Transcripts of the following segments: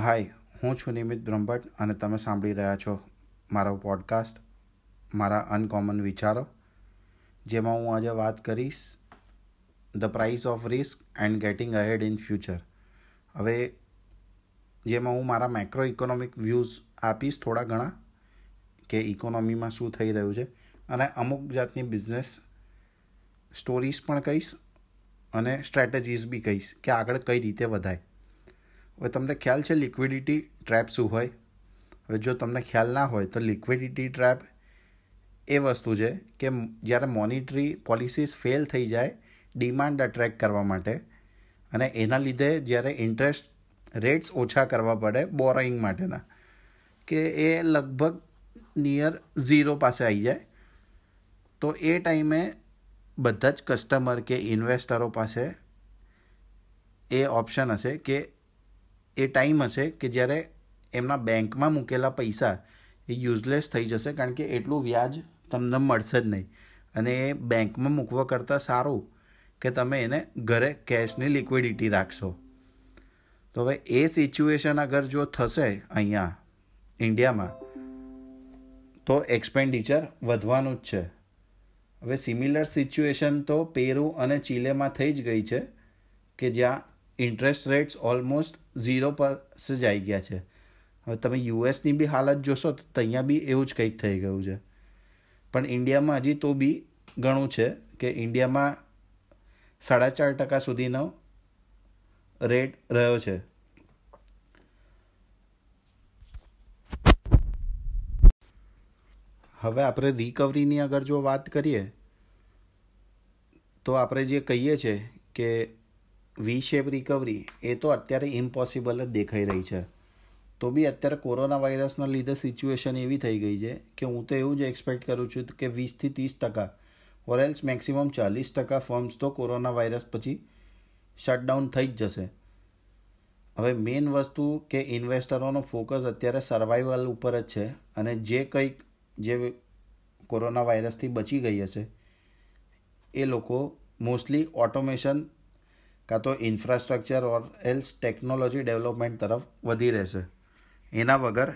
હાય, હું છું નિમિત બ્રહ્મભટ્ટ અને તમે સાંભળી રહ્યા છો મારો પોડકાસ્ટ મારા અનકોમન વિચારો, જેમાં હું આજે વાત કરીશ the price of risk and getting ahead in future હવે, જેમાં હું મારા મેક્રો ઇકોનોમિક વ્યૂઝ આપીશ થોડા ઘણા કે ઇકોનોમીમાં શું થઈ રહ્યું છે અને અમુક જાતની બિઝનેસ સ્ટોરીઝ પણ કહીશ અને સ્ટ્રેટેજીસ બી કહીશ કે આગળ કઈ રીતે વધાય. હવે તમને ખ્યાલ છે લિક્વિડિટી ટ્રેપ શું હોય? હવે જો તમને ખ્યાલ ના હોય તો લિક્વિડિટી ટ્રેપ એ વસ્તુ છે કે જ્યારે મોનિટરી પોલિસીસ ફેલ થઈ જાય, ડિમાન્ડ અટ્રેક્ટ કરવા માટે અને એના લીધે જ્યારે ઇન્ટરેસ્ટ રેટ્સ ઓછા કરવા પડે બોરોઈંગ માટેના, કે એ લગભગ નિયર ઝીરો પાસે આવી જાય, તો એ ટાઈમે બધા જ કસ્ટમર કે ઇન્વેસ્ટરો પાસે એ ઓપ્શન હશે કે એ ટાઈમ હશે કે જ્યારે એમના બેંકમાં મૂકેલા પૈસા એ યુઝલેસ થઈ જશે કારણ કે એટલું વ્યાજ તમને મળશે જ નહીં. અને એ બેંકમાં મૂકવા કરતાં સારું કે તમે એને ઘરે કેશની લિક્વિડિટી રાખશો. તો હવે એ સિચ્યુએશન અગર જો થશે અહીંયા ઇન્ડિયામાં તો એક્સપેન્ડિચર વધવાનું જ છે. હવે સિમિલર સિચ્યુએશન તો પેરુ અને ચીલેમાં થઈ જ ગઈ છે કે જ્યાં ઇન્ટરેસ્ટ રેટ્સ ઓલમોસ્ટ ઝીરો પર જ આવી ગયા છે. હવે તમે યુએસની બી હાલત જોશો તો અહીંયા બી એવું જ કંઈક થઈ ગયું છે. પણ ઇન્ડિયામાં હજી તો બી ઘણું છે કે ઇન્ડિયામાં સાડા ચાર ટકા સુધીનો રેટ રહ્યો છે. હવે આપણે રિકવરીની અગર જો વાત કરીએ, તો આપણે જે કહીએ છીએ કે વી શેપ રિકવરી એ તો અત્યારે ઇમ્પોસિબલ જ દેખાઈ રહી છે. તો બી અત્યારે કોરોના વાયરસના લીધે સિચ્યુએશન એવી થઈ ગઈ છે કે હું તો એવું જ એક્સપેક્ટ કરું છું કે વીસથી ત્રીસ ટકા ઓરેલ્સ મેક્સિમમ ચાલીસ ટકા ફર્મ્સ તો કોરોના વાયરસ પછી શટડાઉન થઈ જ જશે. હવે મેઇન વસ્તુ કે ઇન્વેસ્ટરોનો ફોકસ અત્યારે સર્વાઈવલ ઉપર જ છે અને જે કંઈક જે કોરોના વાયરસથી બચી ગઈ હશે એ લોકો મોસ્ટલી ઓટોમેશન કાં તો infrastructure or else technology development તરફ વધી રહેશે. એના વગર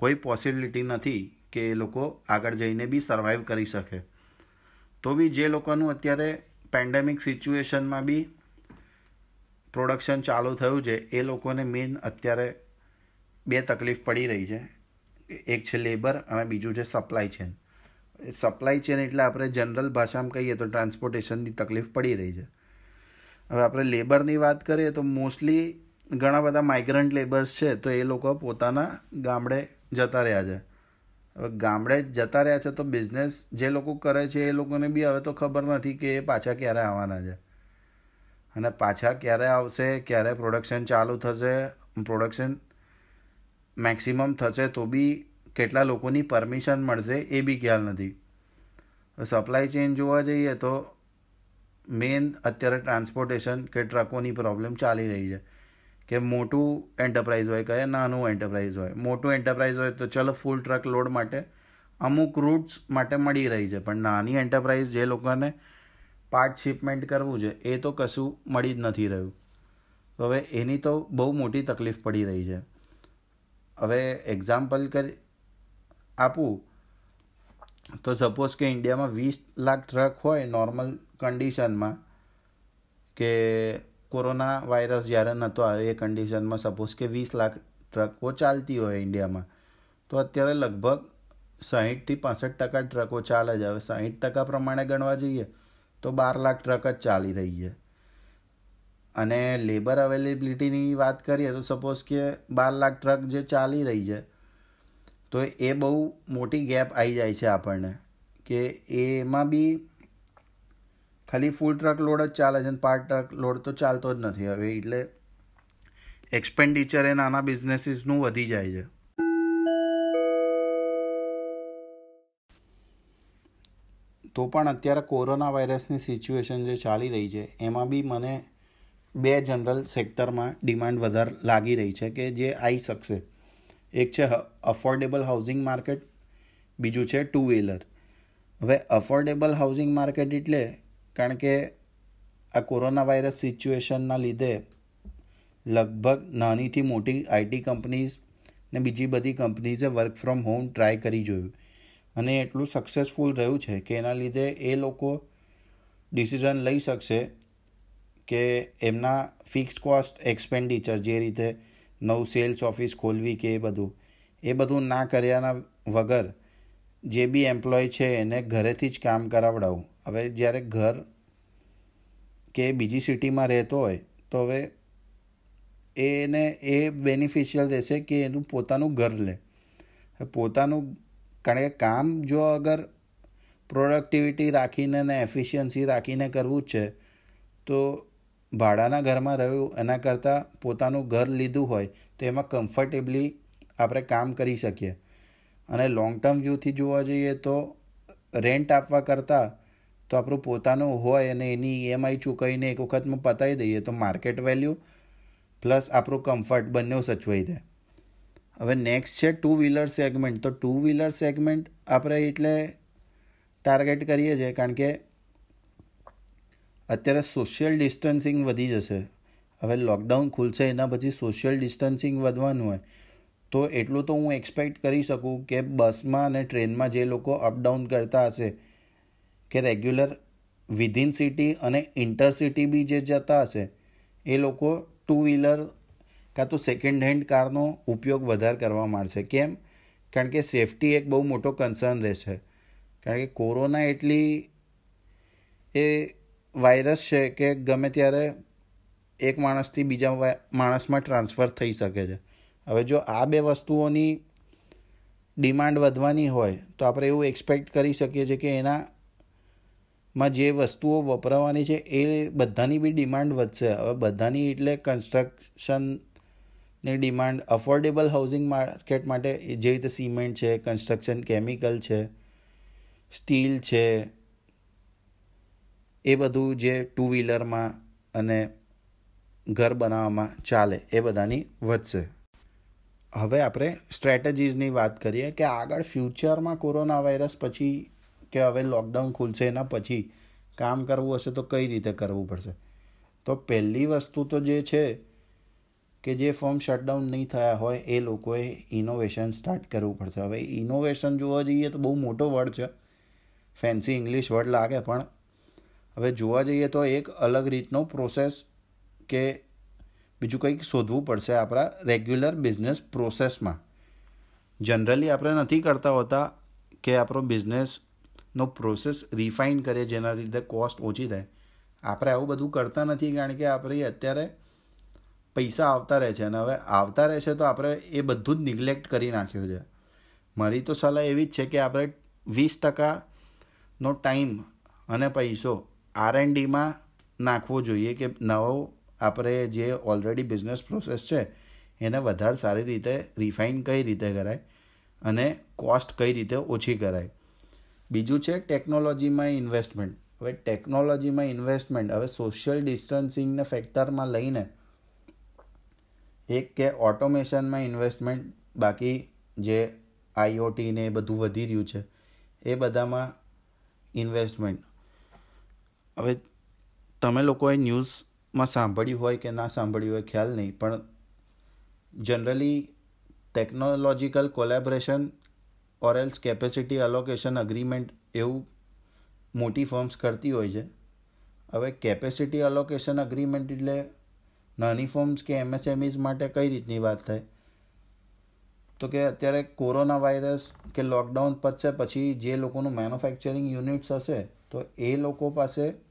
કોઈ પોસિબિલિટી નથી કે એ લોકો આગળ જઈને બી સર્વાઈવ કરી શકે. તો બી જે લોકોનું અત્યારે પેન્ડેમિક સિચ્યુએશનમાં બી પ્રોડક્શન ચાલુ થયું છે, એ લોકોને મેઇન અત્યારે બે તકલીફ પડી રહી છે. એક છે લેબર અને બીજું છે સપ્લાય ચેન સપ્લાય ચેન એટલે આપણે જનરલ ભાષામાં કહીએ તો ટ્રાન્સપોર્ટેશનની તકલીફ પડી રહી છે. હવે આપણે લેબરની વાત કરીએ તો મોસ્ટલી ઘણા બધા માઇગ્રન્ટ લેબર્સ છે તો એ લોકો પોતાના ગામડે જતા રહ્યા છે. હવે ગામડે જતા રહ્યા છે તો બિઝનેસ જે લોકો કરે છે એ લોકોને બી હવે તો ખબર નથી કે એ પાછા ક્યારે આવવાના છે. અને પાછા ક્યારે આવશે, ક્યારે પ્રોડક્શન ચાલુ થશે પ્રોડક્શન મેક્સિમમ થશે તો બી કેટલા લોકોની પરમિશન મળશે એ બી ખ્યાલ નથી. સપ્લાય ચેન જોવા જઈએ તો મેઇન અત્યારે ટ્રાન્સપોર્ટેશન કે ટ્રકોની પ્રોબ્લેમ ચાલી રહી છે. કે મોટું એન્ટરપ્રાઇઝ હોય, કે નાનું એન્ટરપ્રાઇઝ હોય. મોટું એન્ટરપ્રાઇઝ હોય તો ચલો ફૂલ ટ્રક લોડ માટે અમુક રૂટ્સ માટે મળી રહી છે. પણ નાની એન્ટરપ્રાઇઝ જે લોકોને પાર્ટ શિપમેન્ટ કરવું છે, એ તો કશું મળી જ નથી રહ્યું. હવે એની તો બહુ મોટી તકલીફ પડી રહી છે. હવે એક્ઝામ્પલ કરી આપું. તો સપોઝ કે ઇન્ડિયામાં વીસ લાખ ટ્રક હોય નોર્મલ કન્ડિશનમાં કે કોરોના વાયરસ જ્યારે નહોતો આવ્યો, એ કન્ડિશનમાં સપોઝ કે વીસ લાખ ટ્રકો ચાલતી હોય ઇન્ડિયામાં તો અત્યારે લગભગ સાહીઠથી પાસઠ ટકા ટ્રકો ચાલે જ હવે સાહીઠ ટકા પ્રમાણે ગણવા જઈએ, તો બાર લાખ ટ્રક જ ચાલી રહી છે. અને લેબર અવેલેબિલિટીની વાત કરીએ, તો સપોઝ કે બાર લાખ ટ્રક જે ચાલી રહી છે તો એ બહુ મોટી ગેપ આવી જાય છે આપણને, કે એમાં બી ખાલી ફૂલ ટ્રક લોડ જ ચાલે છે અને પાર્ટ ટ્રક લોડ તો ચાલતો જ નથી હવે, એટલે એક્સપેન્ડિચર એ નાના બિઝનેસીસનું વધી જાય છે. તો પણ અત્યારે કોરોના વાયરસની સિચ્યુએશન જે ચાલી રહી છે, એમાં બી મને બે જનરલ સેક્ટરમાં ડિમાન્ડ વધારે લાગી રહી છે કે જે આવી શકશે. એક છે અફોર્ડેબલ હાઉસિંગ માર્કેટ બીજું છે ટુ વ્હીલર હવે અફોર્ડેબલ હાઉસિંગ માર્કેટ એટલે કારણ કે આ કોરોના વાયરસ સિચ્યુએશનના લીધે લગભગ નાનીથી મોટી આઈટી કંપનીઝ ને બીજી બધી કંપનીઝે વર્ક ફ્રોમ હોમ ટ્રાય કરી જોયું. અને એટલું સક્સેસફુલ રહ્યું છે કે એના લીધે એ લોકો ડિસિઝન લઈ શકશે કે એમના ફિક્સ કોસ્ટ એક્સપેન્ડિચર જે રીતે નવું સેલ્સ ઓફિસ ખોલવી કે એ બધું એ બધું ના કર્યાના વગર જે બી એમ્પ્લોય છે એને ઘરેથી જ કામ કરાવડાવું. હવે જ્યારે ઘર કે બીજી સિટીમાં રહેતો હોય, તો હવે એને એ બેનિફિશિયલ રહેશે કે એનું પોતાનું ઘર લે. પોતાનું, કારણ કે કામ જો અગર પ્રોડક્ટિવિટી રાખીને ને એફિશિયન્સી રાખીને કરવું જ છે, તો ભાડાના ઘરમાં રહ્યું, એના કરતાં પોતાનું ઘર લીધું હોય, તો એમાં કમ્ફર્ટેબલી આપણે કામ કરી શકીએ. અને લોંગ ટર્મ વ્યૂથી જોવા જઈએ તો રેન્ટ આપવા કરતાં તો આપણું પોતાનું હોય અને એની ઈએમઆઈ ચૂકવીને એક વખતમાં પતાવી દઈએ તો માર્કેટ વેલ્યુ પ્લસ આપણું કમ્ફર્ટ બંને સચવાઈ દે હવે નેક્સ્ટ છે ટુ વ્હીલર સેગમેન્ટ તો ટુ વ્હીલર સેગમેન્ટ આપણે એટલે ટાર્ગેટ કરીએ છીએ કારણ કે અત્યારે સોશિયલ ડિસ્ટન્સિંગ વધી જશે. હવે લોકડાઉન ખુલશે, એના પછી સોશિયલ ડિસ્ટન્સિંગ વધવાનું હોય. તો એટલું તો હું એક્સપેક્ટ કરી શકું કે બસમાં અને ટ્રેનમાં જે લોકો અપડાઉન કરતા હશે, કે રેગ્યુલર વિધિન સિટી અને ઇન્ટરસિટી બી જે જતા હશે, એ લોકો ટુ વ્હીલર કાં તો સેકન્ડ હેન્ડ કારનો ઉપયોગ વધારે કરવા માંડશે. કેમ? કારણ કે સેફટી એક બહુ મોટો કન્સર્ન રહેશે. કારણ કે કોરોના એટલી એ વાયરસ છે કે ગમે ત્યારે એક માણસથી બીજા માણસમાં ટ્રાન્સફર થઈ શકે છે. હવે જો આ બે વસ્તુઓની ડિમાન્ડ વધવાની હોય, તો આપણે એવું એક્સપેક્ટ કરી શકીએ છીએ કે એનામાં જે વસ્તુઓ વપરાવાની છે, એ બધાની બી ડિમાન્ડ વધશે. હવે બધાની એટલે કન્સ્ટ્રક્શનની ડિમાન્ડ, અફોર્ડેબલ હાઉસિંગ માર્કેટ માટે જે રીતે સિમેન્ટ છે, કન્સ્ટ્રક્શન કેમિકલ છે, સ્ટીલ છે એ બધું જે ટુ વ્હીલરમાં અને ઘર બનાવવામાં ચાલે, એ બધાની વધશે. હવે આપણે સ્ટ્રેટેજીસની વાત કરીએ કે આગળ ફ્યુચરમાં કોરોના વાયરસ પછી કે હવે લોકડાઉન ખુલશે એના પછી કામ કરવું હશે તો કઈ રીતે કરવું પડશે? તો પહેલી વસ્તુ તો જે છે કે જે ફોર્મ શટડાઉન નહીં થયા હોય એ લોકોએ ઇનોવેશન સ્ટાર્ટ કરવું પડશે. હવે ઇનોવેશન જોવા જઈએ તો બહુ મોટો વર્ડ છે. ફેન્સી ઇંગ્લિશ વર્ડ લાગે પણ હવે જોવા જઈએ તો એક અલગ રીતનો પ્રોસેસ કે બીજું કંઈક શોધવું પડશે આપણા રેગ્યુલર બિઝનેસ પ્રોસેસમાં જનરલી આપણે નથી કરતા હોતા કે આપણો બિઝનેસનો પ્રોસેસ રિફાઇન કરીએ જેના લીધે કોસ્ટ ઓછી થાય. આપણે આવું બધું કરતા નથી કારણ કે આપણે અત્યારે પૈસા આવતા રહે છે અને હવે આવતા રહે છે તો આપણે એ બધું જ નિગ્લેક્ટ કરી નાખ્યું છે. મારી તો સલાહ એવી જ છે કે આપણે વીસ ટકાનો ટાઈમ અને પૈસો આર એન્ડ ડીમાં નાખવો જોઈએ કે નવો આપણે જે ઓલરેડી બિઝનેસ પ્રોસેસ છે, એને વધારે સારી રીતે રિફાઇન કઈ રીતે કરાય અને કોસ્ટ કઈ રીતે ઓછી કરાય. બીજું છે ટેકનોલોજીમાં ઇન્વેસ્ટમેન્ટ હવે ટેકનોલોજીમાં ઇન્વેસ્ટમેન્ટ હવે સોશિયલ ડિસ્ટન્સિંગને ફેક્ટરમાં લઈને એક કે ઓટોમેશનમાં ઇન્વેસ્ટમેન્ટ બાકી જે આઈઓટી ને એ બધું વધી રહ્યું છે, એ બધામાં ઇન્વેસ્ટમેન્ટ હવે તમે લોકોએ ન્યૂઝમાં સાંભળ્યું હોય કે ના સાંભળ્યું હોય, ખ્યાલ નહીં, પણ generally technological collaboration or else capacity allocation agreement એવું મોટી ફર્મ્સ કરતી હોય છે. હવે કેપેસિટી અલોકેશન અગ્રીમેન્ટ એટલે નાની ફર્મ્સ કે એમએસએમઈઝ માટે કઈ રીતની વાત થાય? તો કે અત્યારે કોરોના વાયરસ કે લોકડાઉન પતશે, પછી જે લોકોનું મેન્યુફેક્ચરિંગ યુનિટ્સ હશે, તો એ લોકો પાસે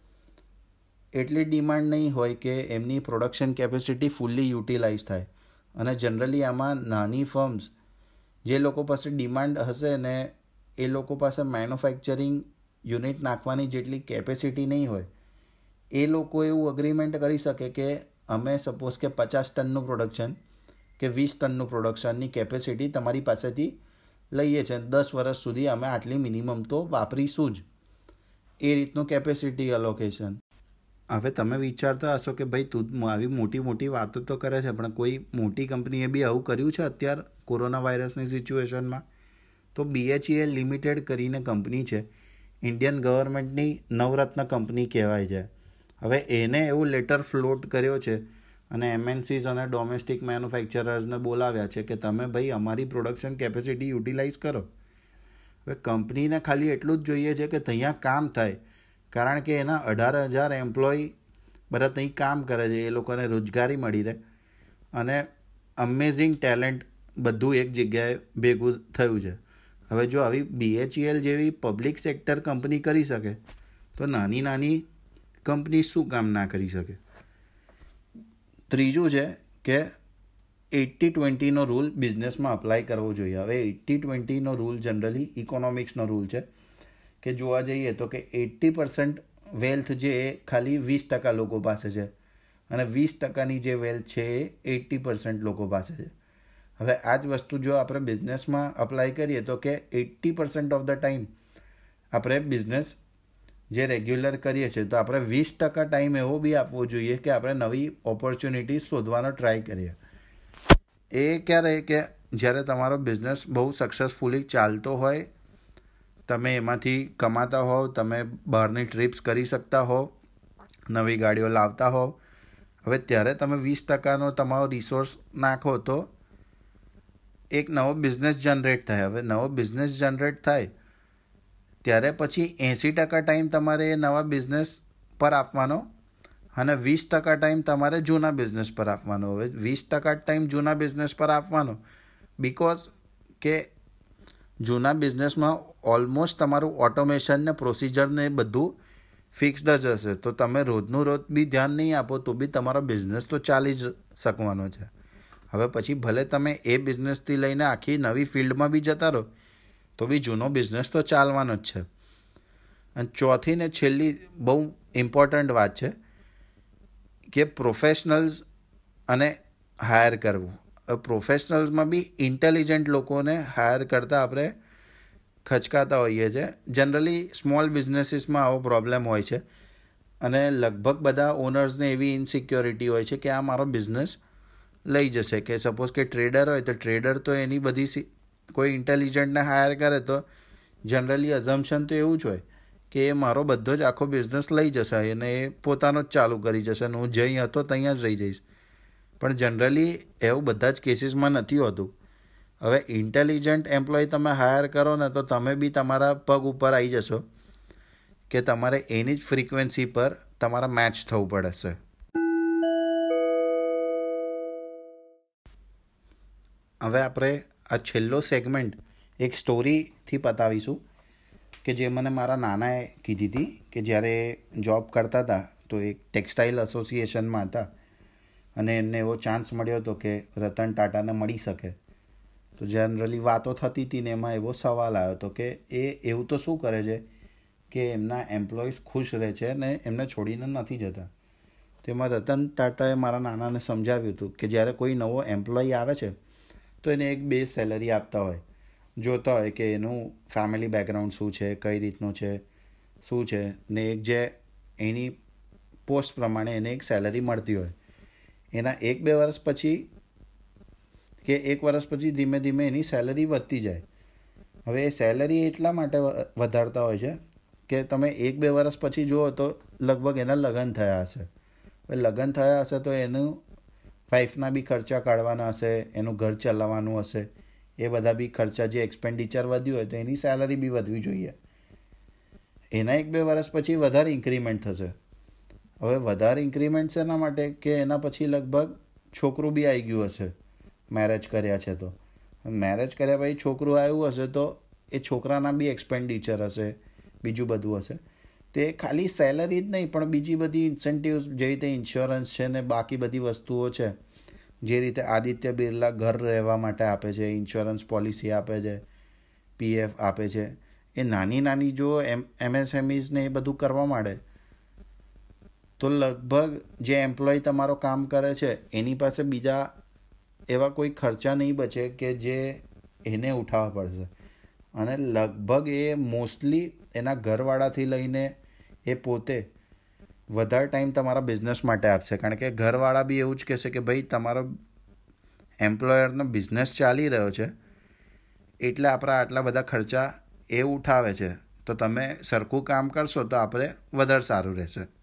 એટલી ડિમાન્ડ નહીં હોય કે એમની પ્રોડક્શન કેપેસિટી ફૂલ્લી યુટિલાઇઝ થાય. અને જનરલી આમાં નાની ફર્મ્સ, જે લોકો પાસે ડિમાન્ડ હશે ને એ લોકો પાસે મેન્યુફેક્ચરિંગ યુનિટ નાખવાની જેટલી કેપેસિટી નહીં હોય, એ લોકો એવું અગ્રીમેન્ટ કરી શકે કે અમે સપોઝ કે પચાસ ટનનું પ્રોડક્શન કે વીસ ટનનું પ્રોડક્શનની કેપેસિટી તમારી પાસેથી લઈએ છીએ. દસ વર્ષ સુધી અમે આટલી મિનિમમ તો વાપરીશું જ. એ રીતનું કેપેસિટી અલોકેશન હવે તમે વિચારતા હશો કે ભાઈ તું આવી મોટી મોટી વાતો તો કરે છે, પણ કોઈ મોટી કંપનીએ બી આવું કર્યું છે અત્યારે કોરોના વાયરસની સિચ્યુએશનમાં? તો બીએચઈએલ લિમિટેડ કરીને કંપની છે. ઇન્ડિયન ગવર્મેન્ટની નવરત્ન કંપની કહેવાય છે. હવે એને એવું લેટર ફ્લોટ કર્યો છે અને એમએનસીઝ અને ડોમેસ્ટિક મેન્યુફેક્ચરર્સને બોલાવ્યા છે કે તમે ભાઈ અમારી પ્રોડક્શન કેપેસિટી યુટિલાઇઝ કરો. હવે કંપનીને ખાલી એટલું જ જોઈએ છે કે ત્યાં કામ થાય. કારણ કે એના અઢાર હજાર એમ્પ્લોય બધા ત્યાં કામ કરે છે, એ લોકોને રોજગારી મળી રહે. અને અમેઝિંગ ટેલેન્ટ બધું એક જગ્યાએ ભેગું થયું છે. હવે જો આવી બીએચઈએલ જેવી પબ્લિક સેક્ટર કંપની કરી શકે, તો નાની નાની કંપની શું કામ ના કરી શકે? ત્રીજું છે કે એટ્ટી ટ્વેન્ટીનો રૂલ બિઝનેસમાં અપ્લાય કરવો જોઈએ. હવે એટ્ટી ટ્વેન્ટીનો રૂલ જનરલી ઇકોનોમિક્સનો રૂલ છે. કે જોવા જઈએ તો કે એટ્ટી પર્સન્ટ વેલ્થ જે ખાલી વીસ ટકા લોકો પાસે છે. અને વીસ ટકાની જે વેલ્થ છે એ એટ્ટી પર્સન્ટ લોકો પાસે છે. હવે આ જ વસ્તુ જો આપણે બિઝનેસમાં અપ્લાય કરીએ તો કે eighty percent of the time આપણે બિઝનેસ જે રેગ્યુલર કરીએ છીએ તો આપણે વીસ ટકા ટાઈમ એવો બી આપવો જોઈએ કે આપણે નવી ઓપોર્ચ્યુનિટી શોધવાનો ટ્રાય કરીએ. એ ક્યારે કે જ્યારે તમારો બિઝનેસ બહુ સક્સેસફુલી ચાલતો હોય તમે એમાંથી કમાતા હોવ, તમે બહારની ટ્રીપ્સ કરી શકતા હો નવી ગાડીઓ લાવતા હોવ. હવે ત્યારે તમે વીસ ટકાનો તમારો રિસોર્સ નાખો તો એક નવો બિઝનેસ જનરેટ થાય. હવે નવો બિઝનેસ જનરેટ થાય, ત્યારે પછી એંસી ટકા ટાઈમ તમારે એ નવા બિઝનેસ પર આપવાનો અને વીસ ટકા ટાઈમ તમારે જૂના બિઝનેસ પર આપવાનો. હવે વીસ ટકા ટાઈમ જૂના બિઝનેસ પર આપવાનો બિકોઝ કે જૂના બિઝનેસમાં ઓલમોસ્ટ તમારું ઓટોમેશન ને પ્રોસિજરને બધું ફિક્સ્ડ જ હશે. તો તમે રોજનું રોજ બી ધ્યાન નહીં આપો તો બી તમારો બિઝનેસ તો ચાલી જ શકવાનો છે. હવે પછી ભલે તમે એ બિઝનેસથી લઈને આખી નવી ફિલ્ડમાં બી જતા રહો, તો બી જૂનો બિઝનેસ તો ચાલવાનો જ છે. અને ચોથી ને છેલ્લી બહુ ઇમ્પોર્ટન્ટ વાત છે કે પ્રોફેશનલ્સ અને હાયર કરવું. પ્રોફેશનલ્સમાં બી ઇન્ટેલિજન્ટ લોકોને હાયર કરતાં આપણે ખચકાતા હોઈએ છીએ. જનરલી સ્મોલ બિઝનેસીસમાં આવો પ્રોબ્લેમ હોય છે. અને લગભગ બધા ઓનર્સને એવી ઇનસિક્યોરિટી હોય છે કે આ મારો બિઝનેસ લઈ જશે. કે સપોઝ કે ટ્રેડર હોય, તો ટ્રેડર તો એની બધી કોઈ ઇન્ટેલિજન્ટને હાયર કરે તો જનરલી અઝમ્પશન તો એવું જ હોય કે એ મારો બધો જ આખો બિઝનેસ લઈ જશે અને એ પોતાનો જ ચાલુ કરી જશે અને હું જઈ હતો, ત્યાં જ રહી જઈશ. પણ જનરલી એવું બધા જ કેસીસમાં નથી હોતું. હવે ઇન્ટેલિજન્ટ એમ્પ્લોય તમે હાયર કરો ને તો તમે બી તમારા પગ ઉપર આવી જશો કે તમારે એની જ ફ્રિકવન્સી પર તમારા મેચ થવું પડશે. હવે આપણે આ છેલ્લો સેગમેન્ટ એક સ્ટોરીથી પતાવીશું કે જે મને મારા નાનાએ કીધી હતી કે જ્યારે જોબ કરતા હતા તો એક ટેક્સટાઇલ એસોસિએશનમાં હતા. અને એમને એવો ચાન્સ મળ્યો હતો કે રતન ટાટાને મળી શકે. તો જનરલી વાતો થતી હતી ને એમાં એવો સવાલ આવ્યો હતો કે એ એવું તો શું કરે છે કે એમના એમ્પ્લોઈઝ ખુશ રહે છે ને એમને છોડીને નથી જતા? તેમાં રતન ટાટાએ મારા નાનાને સમજાવ્યું હતું કે જ્યારે કોઈ નવો એમ્પ્લોય આવે છે, તો એને એક બેઝ સેલરી આપતા હોય. જોતા હોય કે એનું ફેમિલી બેકગ્રાઉન્ડ શું છે, કઈ રીતનું છે, શું છે ને એક જે એની પોસ્ટ પ્રમાણે એને એક સેલરી મળતી હોય. એના એક બે વર્ષ પછી કે એક વર્ષ પછી ધીમે ધીમે એની સેલરી વધતી જાય. હવે એ સેલરી એટલા માટે વધારતા હોય છે કે તમે એક બે વર્ષ પછી જુઓ તો લગભગ એના લગ્ન થયા હશે. લગ્ન થયા હશે તો એનું વાઈફના બી ખર્ચા કાઢવાના હશે, એનું ઘર ચલાવવાનું હશે, એ બધા બી ખર્ચા જે એક્સપેન્ડિચર વધ્યું હોય તો એની સેલરી બી વધવી જોઈએ. એના એક બે વર્ષ પછી વધારે ઇન્ક્રીમેન્ટ થશે. હવે વધારે ઇન્ક્રીમેન્ટ એના માટે કે એના પછી લગભગ છોકરું બી આવી ગયું હશે મેરેજ કર્યા છે તો. મેરેજ કર્યા પછી છોકરું આવ્યું હશે તો એ છોકરાના બી એક્સપેન્ડિચર હશે, બીજું બધું હશે. તે ખાલી સેલરી જ નહીં, પણ બીજી બધી ઇન્સેન્ટિવ્સ જે રીતે ઇન્સ્યોરન્સ છે ને બાકી બધી વસ્તુઓ છે, જે રીતે આદિત્ય બિરલા ઘર રહેવા માટે આપે છે ઇન્સ્યોરન્સ પોલિસી આપે છે પીએફ આપે છે, એ નાની નાની જો એમ એમએસએમઈઝને એ બધું કરવા માંડે તો લગભગ જે એમ્પ્લોય તમારો કામ કરે છે, એની પાસે બીજા એવા કોઈ ખર્ચા નહીં બચે કે જે એને ઉઠાવવા પડશે. અને લગભગ એ મોસ્ટલી એના ઘરવાળાથી લઈને એ પોતે વધારે ટાઈમ તમારા બિઝનેસ માટે આપશે. કારણ કે ઘરવાળા બી એવું જ કહેશે કે ભાઈ, તમારો એમ્પ્લોયરનો બિઝનેસ ચાલી રહ્યો છે, એટલે આપણા આટલા બધા ખર્ચા એ ઉઠાવે છે. તો તમે સરખું કામ કરશો તો આપણે વધારે સારું રહેશે.